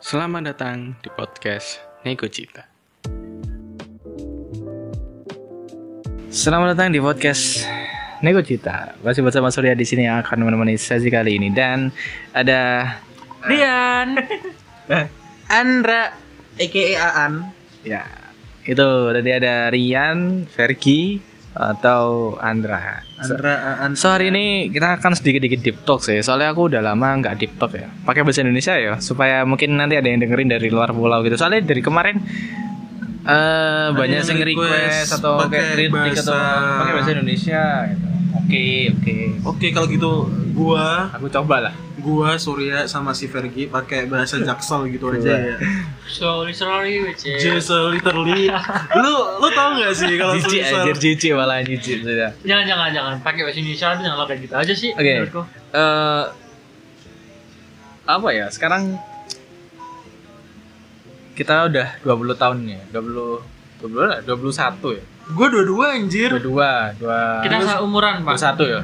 Selamat datang di podcast Nego Cita. Selamat datang di podcast Nego Cita. Masih bersama Surya di sini yang akan menemani sesi kali ini dan ada Rian Andra aka Aan ya itu tadi ada Rian, Vergi atau Andra. Andra Aan So hari ini kita akan sedikit-sedikit deep talk sih. Soalnya aku udah lama nggak deep talk ya. Pakai bahasa Indonesia ya, supaya mungkin nanti ada yang dengerin dari luar pulau gitu. Soalnya dari kemarin eh banyak yang request atau pakai kayak kritik atau pakai bahasa Indonesia gitu. Oke, oke. Oke kalau gitu gua Aku coba lah. gua Surya sama si Vergi pakai bahasa Jaksel gitu aja ya. So literally which is Just literally lu lu tau gak sih kalau tulisan- anjir, jijik malah jijik sudah. Jangan jangan jangan pakai bahasa Indonesia tapi jangan kayak gitu aja sih Oke. menurutku. Eh apa ya? Sekarang kita udah 20 tahun ya. 20 20 lah, 21 ya. Gua dua-dua anjir. 22, 2 Kita seumuran, Pak. 21 ya.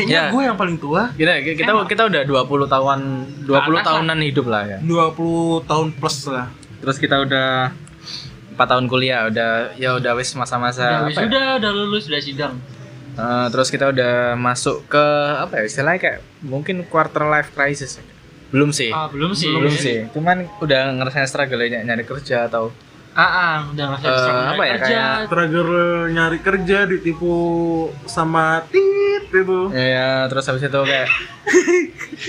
Kayaknya Ya. gua yang paling tua. Kita kita kita udah 20 tahun 20 Atas lah. tahunan hidup lah ya. 20 tahun plus lah. Terus kita udah 4 tahun kuliah, udah ya udah wis masa-masa Udah, apa ya? sudah udah lulus udah sidang. Eh, terus kita udah masuk ke apa ya istilahnya kayak mungkin quarter life crisis. Belum sih. Ah, belum sih. Belum sih. Cuman udah ngerasain struggle ny- nyari kerja atau Ah, ah, udah ngerasa Eh, bisa apa ya, kerja. kayak- Struggle nyari kerja ditipu sama tit itu. ya terus habis itu kayak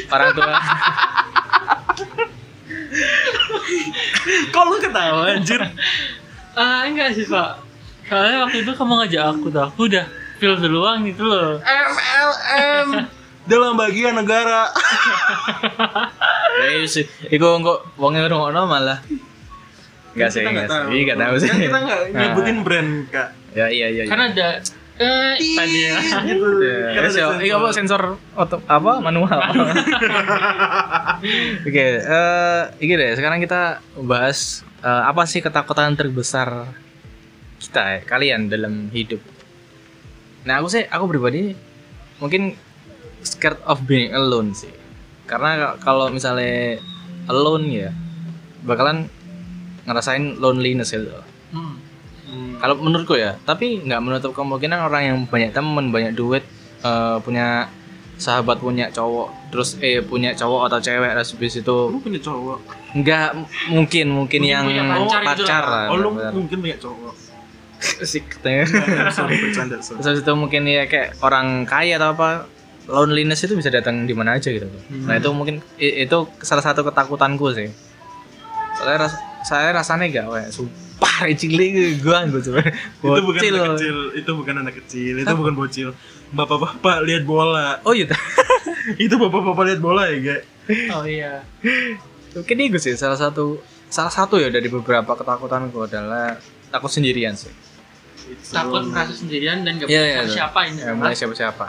orang tua Kok lu ketawa anjir? Ah, enggak sih, Pak. Soalnya waktu itu kamu ngajak aku tuh, aku udah feel duluan gitu loh. MLM dalam bagian negara. ya sih iku kok wonge ngrungokno malah enggak sih enggak sih Iya, enggak tahu sih Kan kita nggak Nah. nyebutin brand kak. ya iya iya iya. Kan ada eh tadi ya. Gitu. Ya, Kan ada so, iya apa sensor oto, apa manual. Oke, eh ini deh. Sekarang kita bahas eh, apa sih ketakutan terbesar kita ya, kalian dalam hidup. Nah, aku sih aku pribadi mungkin scared of being alone sih. Karena kalau misalnya alone ya bakalan ngerasain loneliness gitu. Hmm. Hmm. Kalau menurutku ya, tapi nggak menutup kemungkinan orang yang banyak temen, banyak duit, eh, punya sahabat punya cowok, terus eh punya cowok atau cewek, terus habis itu Lu punya cowok. nggak mungkin mungkin Mungkin yang pacar gitu pacar lah. Oh lu mungkin punya cowok. Sih, katanya. sorry bercanda sorry. Terus habis itu mungkin ya kayak orang kaya atau apa loneliness itu bisa datang di mana aja gitu. Nah itu mungkin itu salah satu ketakutanku sih. Soalnya ras- saya rasanya gak, weh, sumpah cilik gue gue coba. Itu bukan anak kecil, itu bukan anak kecil, itu bukan bocil. Bapak-bapak lihat bola. Oh iya. itu bapak-bapak lihat bola ya, guys. Oh iya. Mungkin itu sih salah satu salah satu ya dari beberapa ketakutanku adalah takut sendirian sih. Takut merasa sendirian dan gak Iya, punya iya, siapa ini. Ya, mulai siapa-siapa.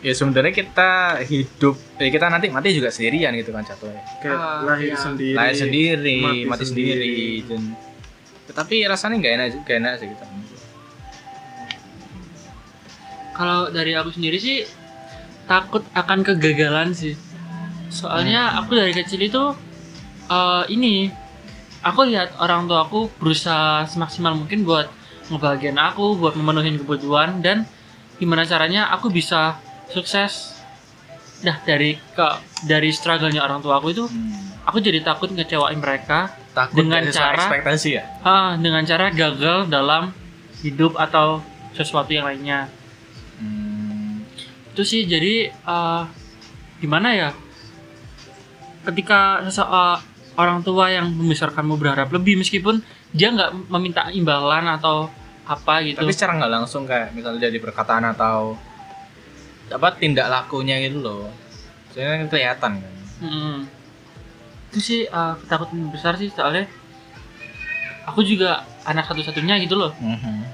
Ya sebenarnya kita hidup, eh, kita nanti mati juga sendirian gitu kan jatuhnya. Kayak Ah, lahir iya. sendiri. Lahir sendiri, mati, mati sendiri. Dan, tapi rasanya nggak enak, gak enak sih gitu. Kalau dari aku sendiri sih takut akan kegagalan sih. Soalnya aku dari kecil itu eh, ini aku lihat orang tua aku berusaha semaksimal mungkin buat ngebahagiain aku, buat memenuhi kebutuhan dan gimana caranya aku bisa sukses. Nah dari ke dari struggle-nya orang tua aku itu aku jadi takut ngecewain mereka Takut Dengan cara- ekspektasi ya. ah, dengan cara gagal dalam hidup atau sesuatu yang lainnya. Hmm. itu sih jadi eh, gimana ya ketika eh, orang tua yang membesarkanmu berharap lebih meskipun dia nggak meminta imbalan atau apa gitu Tapi secara nggak langsung kayak misalnya dari perkataan atau apa tindak lakunya gitu loh. Soalnya kelihatan kan. Mm-mm. Itu sih eh, ketakutan besar sih soalnya aku juga anak satu-satunya gitu loh Mhm.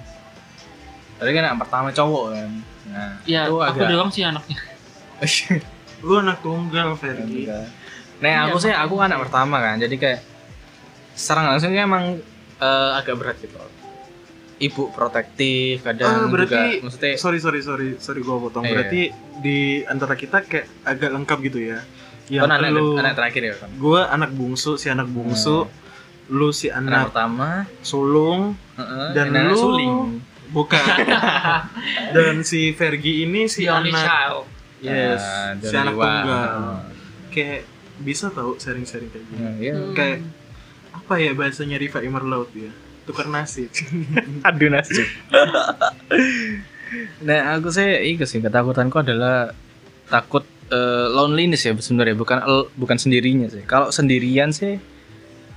Tadi kan yang pertama cowok kan. Nah, ya itu aku agak doang sih anaknya Lu anak tunggal, Fergie. Nah, Iya, aku sih makanya. aku kan anak pertama kan. Jadi kayak secara nggak langsungnya emang eh, agak berat gitu. Ibu protektif kadang Ah, berarti- juga maksudnya Sorry, sorry, sorry, sorry gua potong. Iya. Berarti di antara kita kayak agak lengkap gitu ya. Yang anak, lu anak terakhir ya kan. gue anak bungsu si anak bungsu lu si Anak anak pertama, sulung heeh, Dan anak lu- suling. bukan dan si Fergie ini si The anak child. yes Ah, si anak tunggal kayak bisa tahu sharing-sharing kayak gini Nah, iya. Hmm. kayak apa ya bahasanya Riva Imar Laut ya tukar nasib Aduh nasib. nah aku sih itu sih ketakutanku adalah takut eh, loneliness ya sebenarnya bukan bukan sendirinya sih. Kalau sendirian sih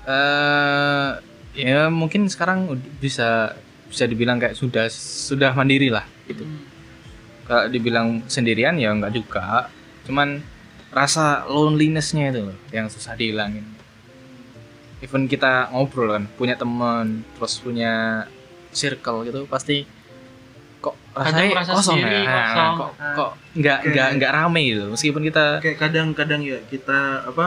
eh ya mungkin sekarang bisa bisa dibilang kayak sudah sudah mandiri lah gitu. Hmm. Kalau dibilang sendirian ya enggak juga. Cuman rasa lonelinessnya itu loh yang susah dihilangin. Even kita ngobrol kan, punya teman, terus punya circle gitu pasti kok rasanya merasa kosong sendiri, ya. Nah, kosong. kok Ah. kok nggak Kayak- nggak nggak rame gitu. Meskipun kita kayak kadang-kadang ya kita apa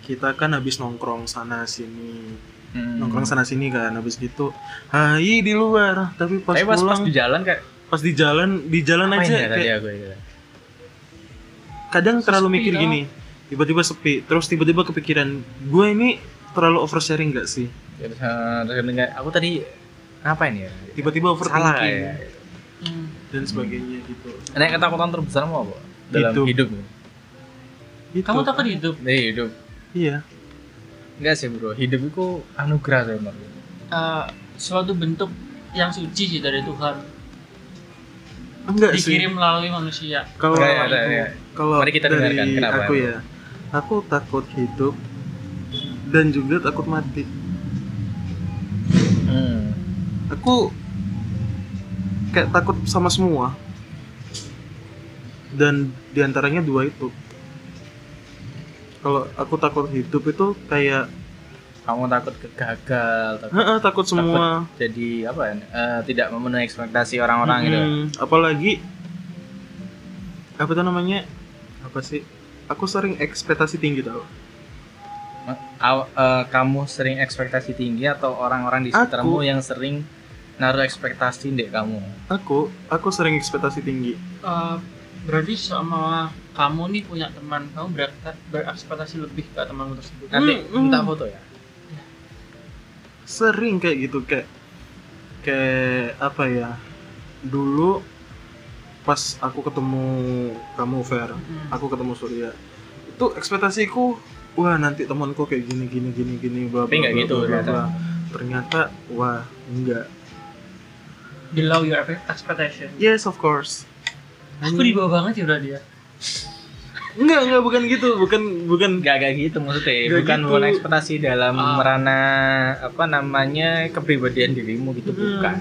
kita kan habis nongkrong sana sini hmm, nongkrong sana sini kan habis gitu hai di luar tapi pas tapi pas, pas pulang di jalan kayak pas di jalan di jalan aja ya tadi kayak aku ya? kadang terlalu Sepi mikir lah. gini tiba-tiba sepi terus tiba-tiba kepikiran gue ini terlalu oversharing gak sih Terus, terus kayak, aku tadi ngapain ya? tiba-tiba Salah overthinking ya. Hmm. dan sebagainya gitu Nah, ketakutan terbesar mau apa? Dalam Hidup. hidup. Gitu. Kamu takut hidup? Dari hidup. iya Enggak sih, Bro. Hidup itu anugerah saya menurut. Eh, suatu bentuk yang suci sih dari Tuhan enggak sih dikirim melalui manusia. kalau Enggak ya, ada, ya. kalau Mari kita dari dengarkan, kenapa aku ya aku takut hidup dan juga takut mati. Aku kayak takut sama semua. Dan di antaranya dua itu. Kalau aku takut hidup itu kayak Kamu takut kegagal, takut "Heeh, takut semua. jadi apa ya? eh, tidak memenuhi ekspektasi orang-orang gitu. Mm, apalagi apa tuh namanya? Apa sih? Aku sering ekspektasi tinggi tau. Aw- eh, kamu sering ekspektasi tinggi atau orang-orang di sekitarmu Aku- yang sering naruh ekspektasi di kamu? aku aku sering ekspektasi tinggi Eh, berarti sama kamu nih punya teman, kamu berak- berekspektasi lebih ke temanmu tersebut. Nanti Hmm, minta hmm. foto ya. sering kayak gitu kayak kayak apa ya dulu pas aku ketemu kamu Fer Hmm. aku ketemu Surya itu ekspektasiku wah nanti temanku kayak gini gini gini gini bla Tapi bla gitu bla, bla, ternyata. bla. ternyata wah enggak Below your expectation. yes of course Aku di bawah banget ya udah dia. enggak enggak bukan gitu bukan bukan Gak gak gitu maksudnya, Nggak bukan gitu. bukan ekspektasi dalam Ah. merana apa namanya kepribadian dirimu gitu Hmm. bukan.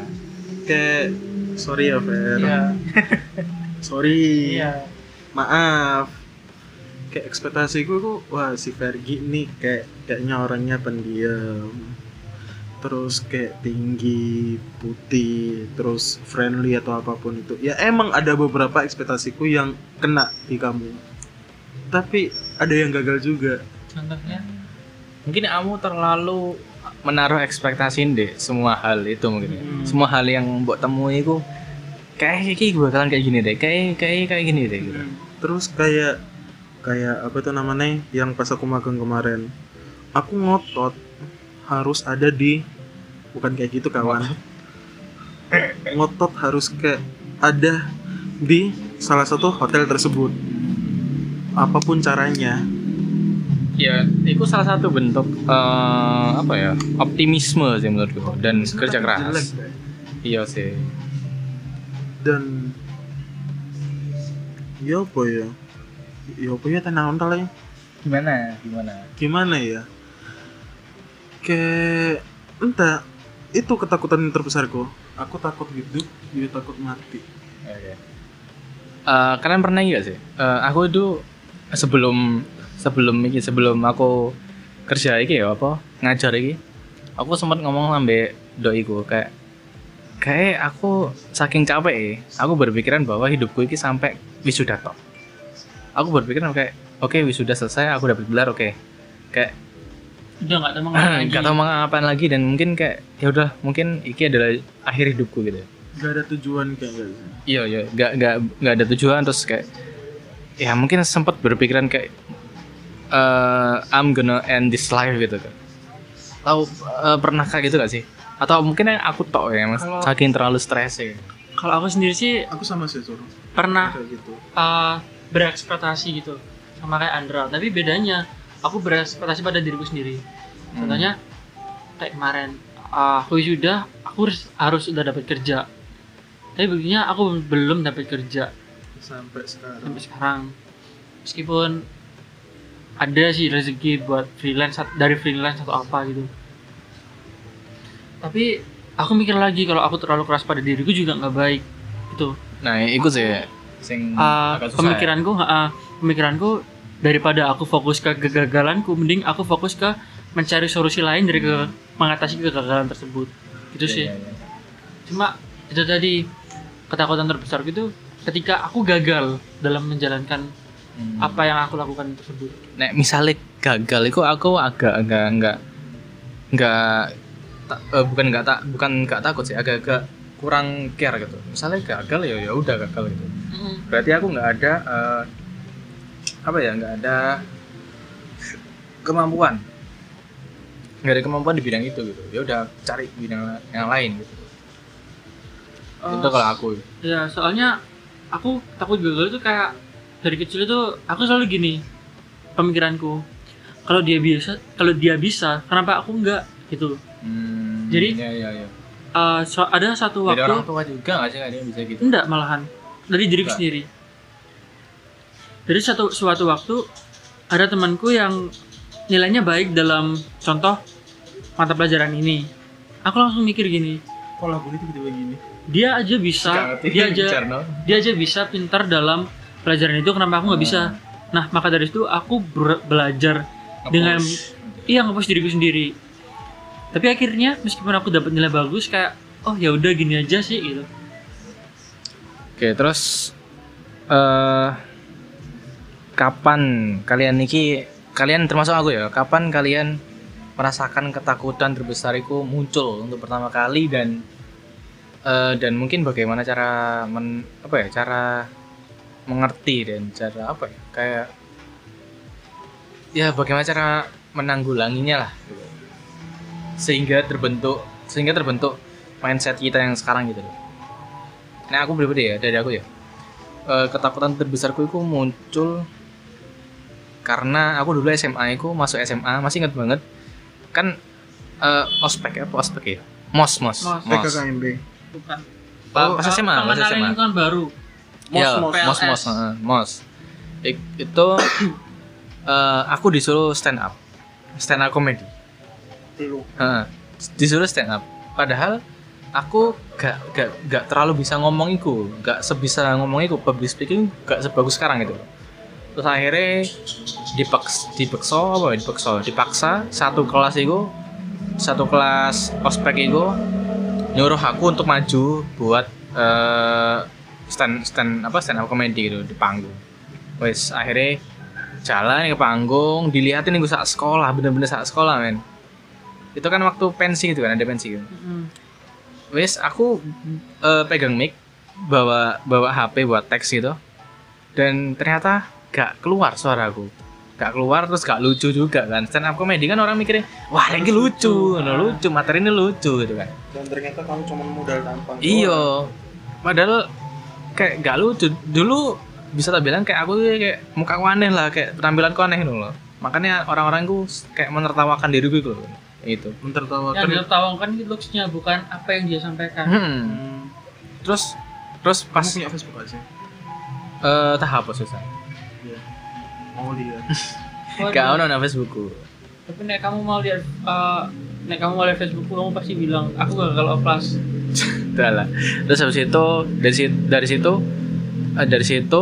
kayak sorry ya Fer Iya. sorry Iya. maaf kayak ekspektasiku tuh wah si Fergie nih kayak kayaknya orangnya pendiam terus kayak tinggi putih terus friendly atau apa pun itu ya emang ada beberapa ekspektasiku yang kena di kamu tapi ada yang gagal juga Contohnya Mungkin kamu terlalu menaruh ekspektasi deh semua hal itu mungkin. ya. Hmm. Semua hal yang buat temui itu kayak kayak gue bakalan kayak gini deh, kayak kayak kayak gini deh gitu. terus kayak kayak apa tuh namanya yang pas aku magang kemarin aku ngotot harus ada di bukan kayak gitu kawan ngotot harus kayak ada di salah satu hotel tersebut apa pun caranya Ya, itu salah satu bentuk eh, apa ya optimisme sih menurutku dan kerja Jelek, keras. Bray. Iya sih. dan ya apa ya ya apa ya tenang ya Gimana? Gimana? gimana ya kayak entah itu ketakutan yang terbesarku aku takut hidup juga takut mati Oke. Eh, kalian pernah nggak sih? Eh, aku itu sebelum sebelum ini sebelum aku kerja iki ya apa ngajar iki, aku sempat ngomong sampe doiku kayak kayak aku saking capek ya, aku berpikiran bahwa hidupku ini sampai wisuda tok. Aku berpikiran kayak oke wisuda selesai aku dapat gelar oke. Kayak udah nggak tahu ngapain lagi. nggak tahu mau ngapain lagi dan mungkin kayak ya udah mungkin iki adalah akhir hidupku gitu. gak ada tujuan kayak gitu. Iya iya nggak nggak nggak ada tujuan terus kayak ya mungkin sempat berpikiran kayak eh, I'm gonna end this life gitu kan tahu eh, pernah kayak gitu gak sih? Atau mungkin yang aku tok ya mas? Saking terlalu stres ya. Kalau aku sendiri sih aku sama sih suruh pernah gitu. uh, berekspektasi gitu sama kayak Andra. Tapi bedanya aku berekspektasi pada diriku sendiri. Contohnya kayak kemarin uh, aku sudah aku harus, harus udah dapat kerja. Tapi begini aku belum dapat kerja. Sampai sekarang. Sampai sekarang. Meskipun ada sih rezeki buat freelance dari freelance atau apa gitu. Tapi aku mikir lagi kalau aku terlalu keras pada diriku juga nggak baik gitu. Nah itu sih sing Uh, agak susah ya. pemikiranku uh, pemikiranku daripada aku fokus ke kegagalanku mending aku fokus ke mencari solusi lain dari ke mengatasi kegagalan tersebut gitu Iya, sih iya, iya. cuma itu tadi ketakutan terbesar gitu ketika aku gagal dalam menjalankan Hmm. apa yang aku lakukan tersebut Nek misalnya gagal itu aku agak agak enggak enggak eh, bukan enggak tak bukan enggak takut sih agak agak kurang care gitu. Misalnya gagal ya ya udah gagal gitu. Berarti aku nggak ada eh, apa ya nggak ada kemampuan. Nggak ada kemampuan di bidang itu gitu. Ya udah cari bidang yang lain gitu. Oh, itu kalau aku. ya soalnya aku takut gagal itu kayak dari kecil itu aku selalu gini pemikiranku. Kalau dia bisa kalau dia bisa kenapa aku enggak gitu. Hmm, Jadi- ya ya ya Uh, so- ada satu dari waktu orang tua juga nggak sih ada yang bisa gitu? Enggak malahan. Dari diriku sendiri dari satu suatu waktu ada temanku yang nilainya baik dalam contoh mata pelajaran ini. Aku langsung mikir gini pola gue tiba-tiba gini? dia aja bisa dia aja dia aja bisa pintar dalam pelajaran itu kenapa aku nggak bisa? Nah maka dari itu aku belajar dengan Nge-push. iya ngepush diriku sendiri. Tapi akhirnya meskipun aku dapat nilai bagus kayak oh ya udah gini aja sih gitu. Oke, terus eh kapan kalian niki kalian termasuk aku ya, kapan kalian merasakan ketakutan terbesar itu muncul untuk pertama kali dan eh, dan mungkin bagaimana cara men, apa ya, cara mengerti dan cara apa ya, kayak ya bagaimana cara menanggulanginya lah. Sehingga terbentuk sehingga terbentuk mindset kita yang sekarang gitu loh. Nah aku pribadi ya dari aku ya eh, ketakutan terbesarku itu muncul karena aku dulu SMA aku masuk SMA masih ingat banget. Kan eh, ospek ya apa ospek ya? Mos mos. Mos. mos bukan. Pa- pas SMA pas SMA lingkungan baru. Mos, Ya, mos. mos mos PLS. heeh, mos. Ik- itu eh, aku disuruh stand up. Stand up comedy Heeh, disuruh stand up. Padahal aku gak gak gak terlalu bisa ngomong iku. Gak sebisa ngomong iku. Public speaking gak sebagus sekarang gitu terus akhirnya dipaks dipaksa apa ya? Dipaksa dipaksa satu kelas itu satu kelas ospek itu nyuruh aku untuk maju buat eh, stand stand apa stand up comedy gitu di panggung. Wes akhirnya jalan ke panggung dilihatin gue saat sekolah bener-bener saat sekolah men. Itu kan waktu pensi gitu kan ada pensi gitu Mm. wes aku eh, pegang mic bawa bawa HP buat teks gitu. Dan ternyata gak keluar suaraku. Gak keluar terus gak lucu juga kan. Stand up comedy kan orang mikirnya wah lagi lucu no, lucu materi ini lucu gitu kan. Dan ternyata kamu cuma modal tampang iyo padahal kayak gak lucu. Dulu bisa tak bilang kayak aku tuh kayak muka aku aneh lah kayak penampilanku aneh loh makanya orang-orang gue kayak menertawakan diriku gitu loh itu. Yang mentertawakan ditertawakan itu looks-nya bukan apa yang dia sampaikan. Hmm. Hmm, terus terus pas kamu punya Facebook sih? Eh tak hapus susah. Mau lihat. Gak ono nang Facebookku tapi nek kamu mau lihat uh, nek kamu mau lihat Facebook kamu pasti bilang aku gagal oplas Udah lah. terus habis itu dari situ dari situ eh, dari situ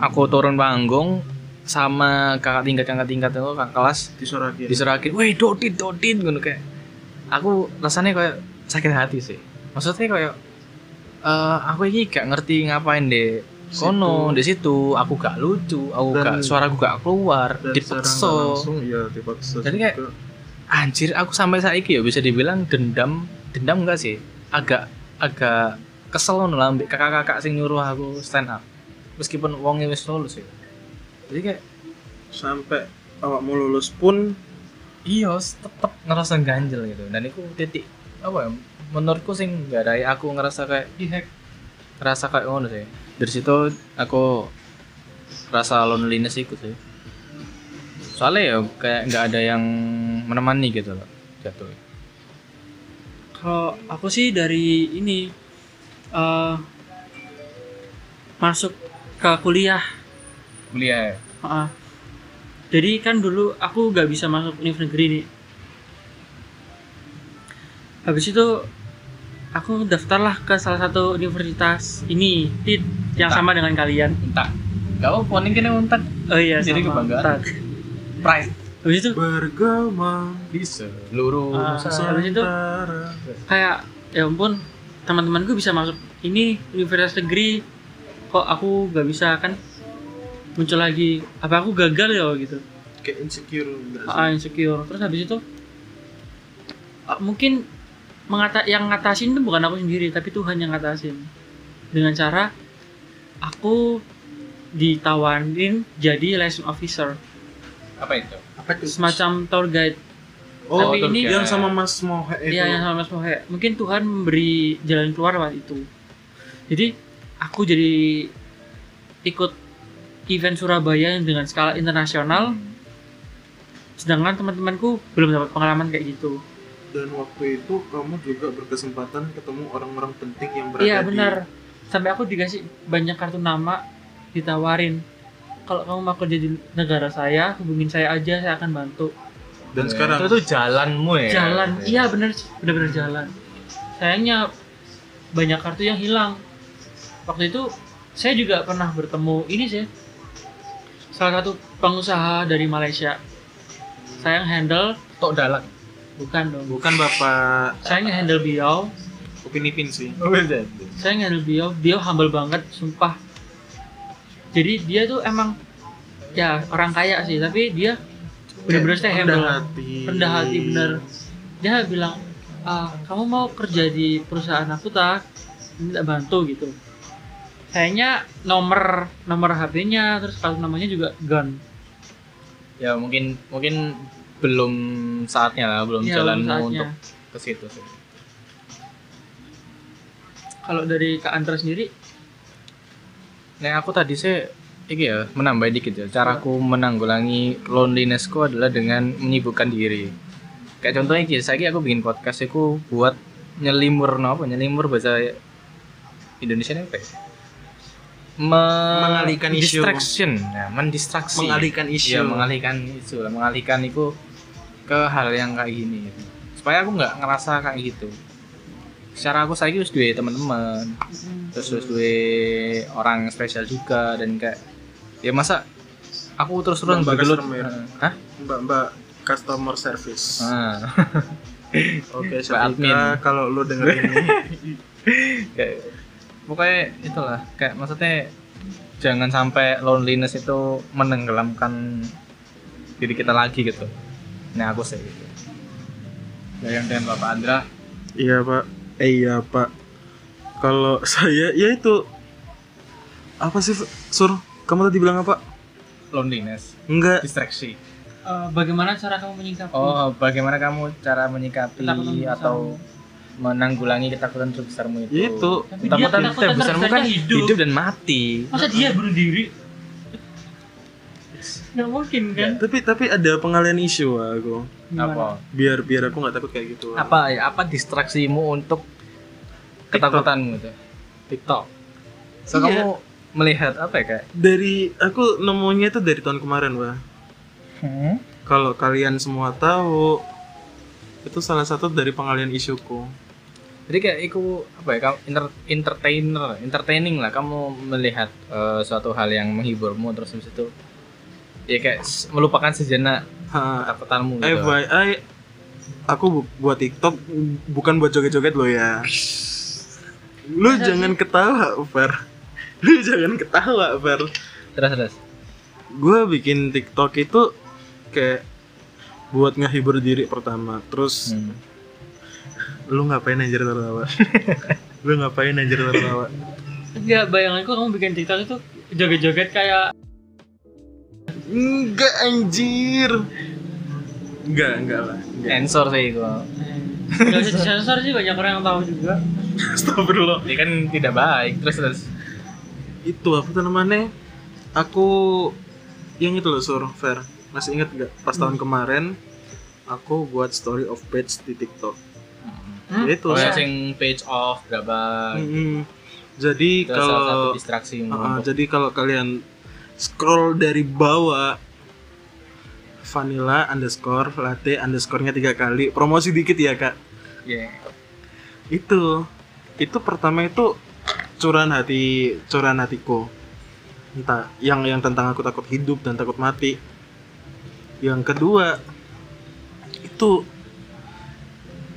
aku turun panggung sama kakak tingkat kakak tingkat itu kakak kelas. Disorakin diserakin, weh dodit dodit gitu kayak. Aku rasanya kayak sakit hati sih. Maksudnya kayak eh aku ini gak ngerti ngapain deh kono di situ. Aku gak lucu aku Dan- gak suaraku gak keluar dipeksa langsung ya dipaksa Jadi kayak- juga. anjir aku sampai saiki ya bisa dibilang dendam dendam enggak sih? Agak agak kesel lah ambek kakak-kakak sing nyuruh aku stand up. Meskipun wongnya wis lulus ya. Jadi kayak sampai awakmu lulus pun iya tetep ngerasa ganjel gitu. Dan itu titik apa ya menurutku sih nggak ada aku ngerasa kayak dihack ngerasa kayak ngono sih dari situ aku rasa loneliness ikut sih. Soalnya ya kayak nggak ada yang menemani gitu loh jatuh. Kalau aku sih dari ini eh masuk ke kuliah. Kuliah ya? Heeh. jadi kan dulu aku nggak bisa masuk univ negeri nih. Habis itu aku daftarlah ke salah satu universitas ini tit yang Tak. sama dengan kalian. Entah gak apa poning kena untak oh iya Jadi sama. kebanggaan. Tak. pride. Habis itu? Bergema di seluruh Nusantara. habis itu? Kayak ya ampun teman-temanku bisa masuk ini universitas negeri. Kok aku nggak bisa kan? Muncul lagi. Apa aku gagal ya gitu kayak insecure ah, insecure. Terus habis itu ah, mungkin mengata yang ngatasin itu bukan aku sendiri tapi Tuhan yang ngatasin. Dengan cara aku ditawarin jadi liaison officer apa itu apa itu semacam tour guide oh tapi tour ini guide. yang sama Mas Mohe itu Iya yang sama Mas Mohe. Mungkin Tuhan memberi jalan keluar waktu itu. Jadi aku jadi ikut event Surabaya yang dengan skala internasional. Sedangkan teman-temanku belum dapat pengalaman kayak gitu. dan waktu itu kamu juga berkesempatan ketemu orang-orang penting yang berada Iya di benar. Sampai aku dikasih banyak kartu nama, ditawarin. Kalau kamu mau kerja di negara saya, hubungin saya aja, saya akan bantu. dan Ya, sekarang itu tuh jalanmu ya Jalan, iya bener, bener-bener jalan. Sayangnya banyak kartu yang hilang. Waktu itu saya juga pernah bertemu ini sih, salah satu pengusaha dari Malaysia. Saya yang handle, tok dalan bukan dong. bukan bapak Saya yang handle beliau, Upin Ipin sih. Oh iya. Saya handle beliau, beliau humble banget, sumpah. Jadi dia tuh emang ya orang kaya sih, tapi dia bener-bener stay rendah humble. hati. rendah hati bener. Dia bilang ah kamu mau kerja di perusahaan aku tak minta bantu gitu. Sayangnya nomor nomor HP-nya terus kartu namanya juga gun ya mungkin mungkin belum saatnya lah belum jalanmu saatnya. untuk ke situ sih kalau dari Kak Andra sendiri Nah aku tadi sih iki ya menambah dikit ya. Caraku menanggulangi lonelinessku adalah dengan menyibukkan diri. Kayak contohnya iki, saya aku bikin podcast aku buat nyelimur no apa nyelimur bahasa Indonesia apa ya? Me- Mengalihkan isu. distraction ya, mendistraksi mengalihkan isu Iya, mengalihkan isu lah, mengalihkan itu ke hal yang kayak gini gitu. Supaya aku nggak ngerasa kayak gitu. Secara aku saya harus duwe teman-teman, terus terus duwe orang spesial juga dan kayak ya masa aku terus terus Mbak bergelut. Hah? mbak mbak customer service Ah, oke Mbak admin. Kalau lu denger ini kayak pokoknya itulah kayak maksudnya jangan sampai loneliness itu menenggelamkan diri kita lagi gitu. Nah aku sih gitu. Ya, yang dengan Bapak Andra iya pak eh iya pak kalau saya ya itu apa sih sur kamu tadi bilang apa loneliness, enggak distraksi. eh, bagaimana cara kamu menyikapi Oh, bagaimana kamu cara menyikapi Ketakutan atau menanggulangi ketakutan terbesarmu itu? Ya itu. Tapi dia Ketakutan ketakutan terbesarmu kan hidup. hidup dan mati. masa dia bunuh diri nggak mungkin kan tapi tapi ada pengalian isu aku Gimana? Apa? biar biar aku nggak takut kayak gitu Apa ya? Apa distraksimu untuk ketakutanmu itu? TikTok. So Iya. kamu melihat apa ya kayak? dari aku nemunya itu dari tahun kemarin pak Hmm? kalau kalian semua tahu itu salah satu dari pengalian isuku Jadi kayak itu apa ya? Kamu inter- entertainer, entertaining lah. Kamu melihat eh, suatu hal yang menghiburmu terus habis itu ya kayak melupakan sejenak ketakutanmu gitu. FYI aku bu- buat TikTok bukan buat joget-joget lo ya. Lu Masa jangan ketawa Fer lu jangan ketawa Fer Terus terus. gue bikin TikTok itu kayak buat ngehibur diri pertama. Terus Hmm. lu ngapain anjir tertawa? Lu ngapain anjir tertawa? Enggak, bayanganku kamu bikin TikTok itu joget-joget kayak Enggak anjir. Enggak, enggak lah. Enggak. Sensor sih gua. Gak usah disensor sih banyak orang yang tahu juga. Astagfirullah. Ini kan tidak baik. Terus terus. Itu apa tuh namanya? Aku yang itu loh sur fair. Masih ingat nggak? Pas tahun kemarin aku buat story of page di TikTok. Hmm? Itu Oh ya Iya. sing page off berapa Mm-mm. Jadi kalau distraksi Uh, untuk jadi kalau kalian scroll dari bawah. Vanilla underscore latte underscore-nya tiga kali. Promosi dikit ya kak? Iya. itu itu pertama itu curahan hati curahan hatiku. Entah yang yang tentang aku takut hidup dan takut mati. Yang kedua itu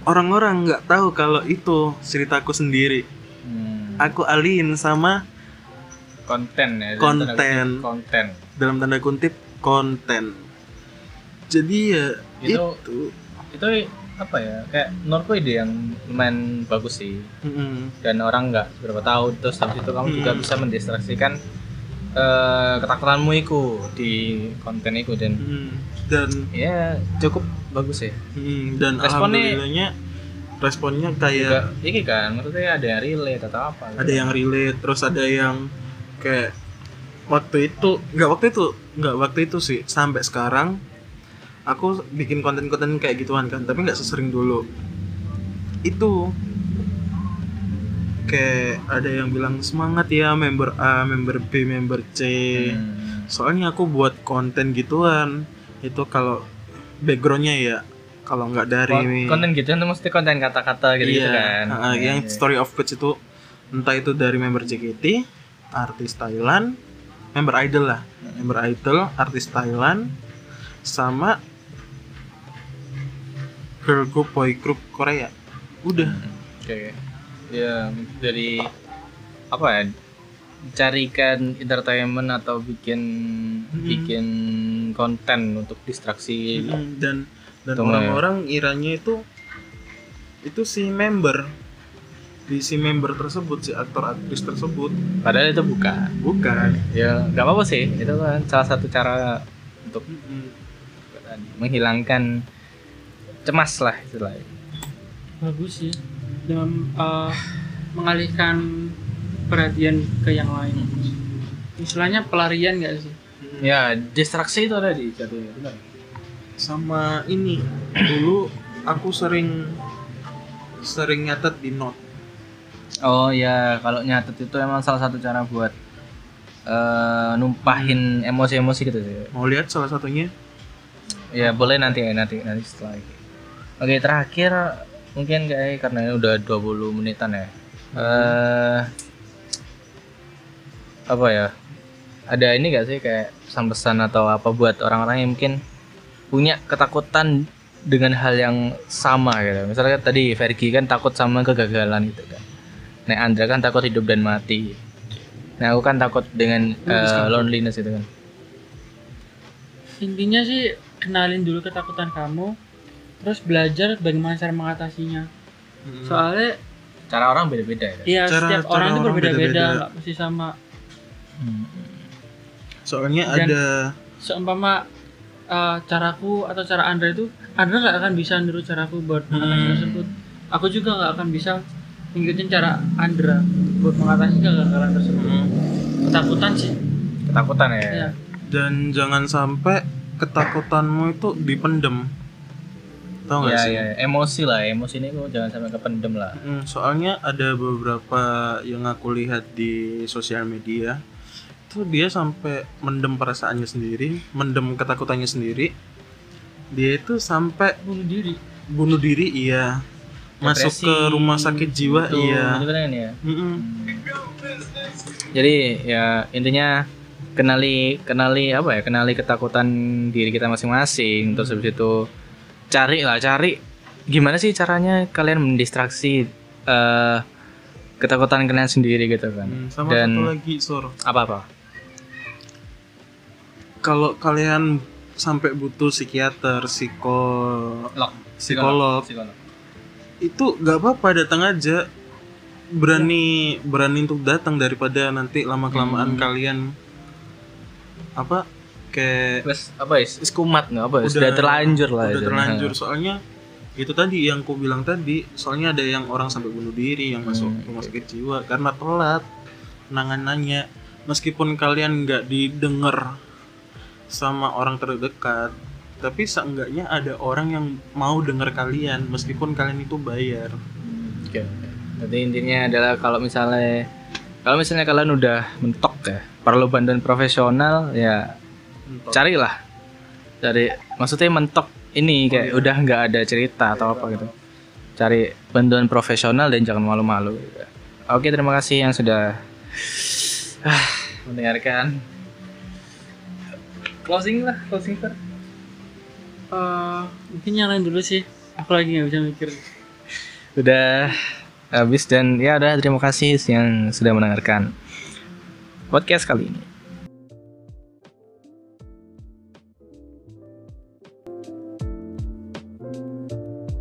orang-orang nggak tahu kalau itu ceritaku sendiri. Hmm. aku alihin sama konten ya Konten. dalam tanda kutip konten dalam tanda kutip konten jadi ya Itu- itu, itu apa ya kayak menurutku ide yang lumayan bagus sih Mm-mm. dan orang nggak berapa tahu terus habis itu kamu juga Hmm. bisa mendistraksikan eh, ketakutanmu itu di konten itu dan Mm. dan ya cukup bagus ya mm, dan Responnya- responnya juga kayak ini kan maksudnya ada yang relate atau apa gitu. ada yang relate terus ada yang kayak waktu itu nggak waktu itu nggak waktu itu sih. Sampai sekarang aku bikin konten-konten kayak gituan kan tapi nggak sesering dulu. Itu kayak ada yang bilang semangat ya member A member B member C. Hmm. soalnya aku buat konten gituan itu kalau backgroundnya ya kalau nggak dari Kon- konten gitu itu mesti konten kata-kata gitu, gitu Iya, kan. Uh, yang iya. story of page itu entah itu dari member JKT artis Thailand member idol lah member idol artis Thailand sama girl group boy group Korea udah Oke. Ya dari apa ya? Carikan entertainment atau bikin Hmm. bikin konten untuk distraksi. Mm, dan dan ya. orang-orang iranya itu itu si member di si member tersebut si aktor aktris tersebut Padahal itu bukan. bukan Ya nggak apa-apa sih. Itu kan salah satu cara untuk menghilangkan cemas lah istilahnya. Bagus sih. Dalam eh, mengalihkan perhatian ke yang lain. Istilahnya pelarian gak sih? Ya distraksi itu ada di jatuhnya. Benar. sama ini dulu aku sering sering nyatet di note Oh ya kalau nyatet itu emang salah satu cara buat eh, numpahin emosi-emosi gitu sih. mau lihat salah satunya Ya boleh nanti ya nanti nanti setelah ini. Oke terakhir mungkin kayak karena ini udah 20 menitan ya. Eh apa ya? Ada ini gak sih kayak pesan-pesan atau apa buat orang-orang yang mungkin punya ketakutan dengan hal yang sama gitu. Misalnya tadi Fergie kan takut sama kegagalan gitu kan. Nah Andra kan takut hidup dan mati. Nah aku kan takut dengan eh, loneliness itu kan. Intinya sih kenalin dulu ketakutan kamu, terus belajar bagaimana cara mengatasinya. Soalnya Cara orang beda-beda ya. ya Cara- setiap cara orang itu berbeda-beda, beda-beda. nggak mesti sama. soalnya Dan- ada Seumpama eh, caraku atau cara Andra itu, Andra nggak akan bisa niru caraku buat Hmm. tersebut. Aku juga nggak akan bisa ngikutin cara Andra buat mengatasi kegagalan tersebut. Hmm. Ketakutan sih. Ketakutan ya. Ya. dan jangan sampai ketakutanmu itu dipendem tau gak ya, sih ya, emosi lah, emosi ini kok jangan sampai kependem lah. Mm, soalnya ada beberapa yang aku lihat di sosial media itu dia sampai mendem perasaannya sendiri mendem ketakutannya sendiri dia itu sampai Bunuh diri. bunuh diri iya masuk Depresi, ke rumah sakit jiwa Gitu, iya gitu kan ya. Mm-mm. Jadi ya intinya kenali kenali apa ya? Kenali ketakutan diri kita masing-masing. Terus habis itu cari lah, cari gimana sih caranya kalian mendistraksi eh, ketakutan kalian sendiri gitu kan. Hmm, sama Dan satu lagi sur apa-apa? kalau kalian sampai butuh psikiater psikolog psikolog itu nggak apa-apa datang aja berani berani untuk datang daripada nanti lama kelamaan Hmm. kalian apa kayak Wes apa ya? Wes kumat nggak apa? Sudah terlanjur lah. udah terlanjur soalnya itu tadi yang ku bilang tadi soalnya ada yang orang sampai bunuh diri yang masuk Hmm, rumah sakit jiwa karena telat penanganannya meskipun kalian nggak didengar sama orang terdekat tapi seenggaknya ada orang yang mau dengar kalian meskipun kalian itu bayar Oke. Jadi intinya adalah kalau misalnya kalau misalnya kalian udah mentok ya, perlu bantuan profesional ya carilah. Cari maksudnya mentok ini kayak udah nggak ada cerita atau apa gitu. Cari bantuan profesional dan jangan malu-malu. Oke, terima kasih yang sudah ah, mendengarkan. Closing lah, closing Fer. Eh, mungkin yang lain dulu sih. Aku lagi nggak bisa mikir. Udah habis dan ya udah terima kasih yang sudah mendengarkan podcast kali ini.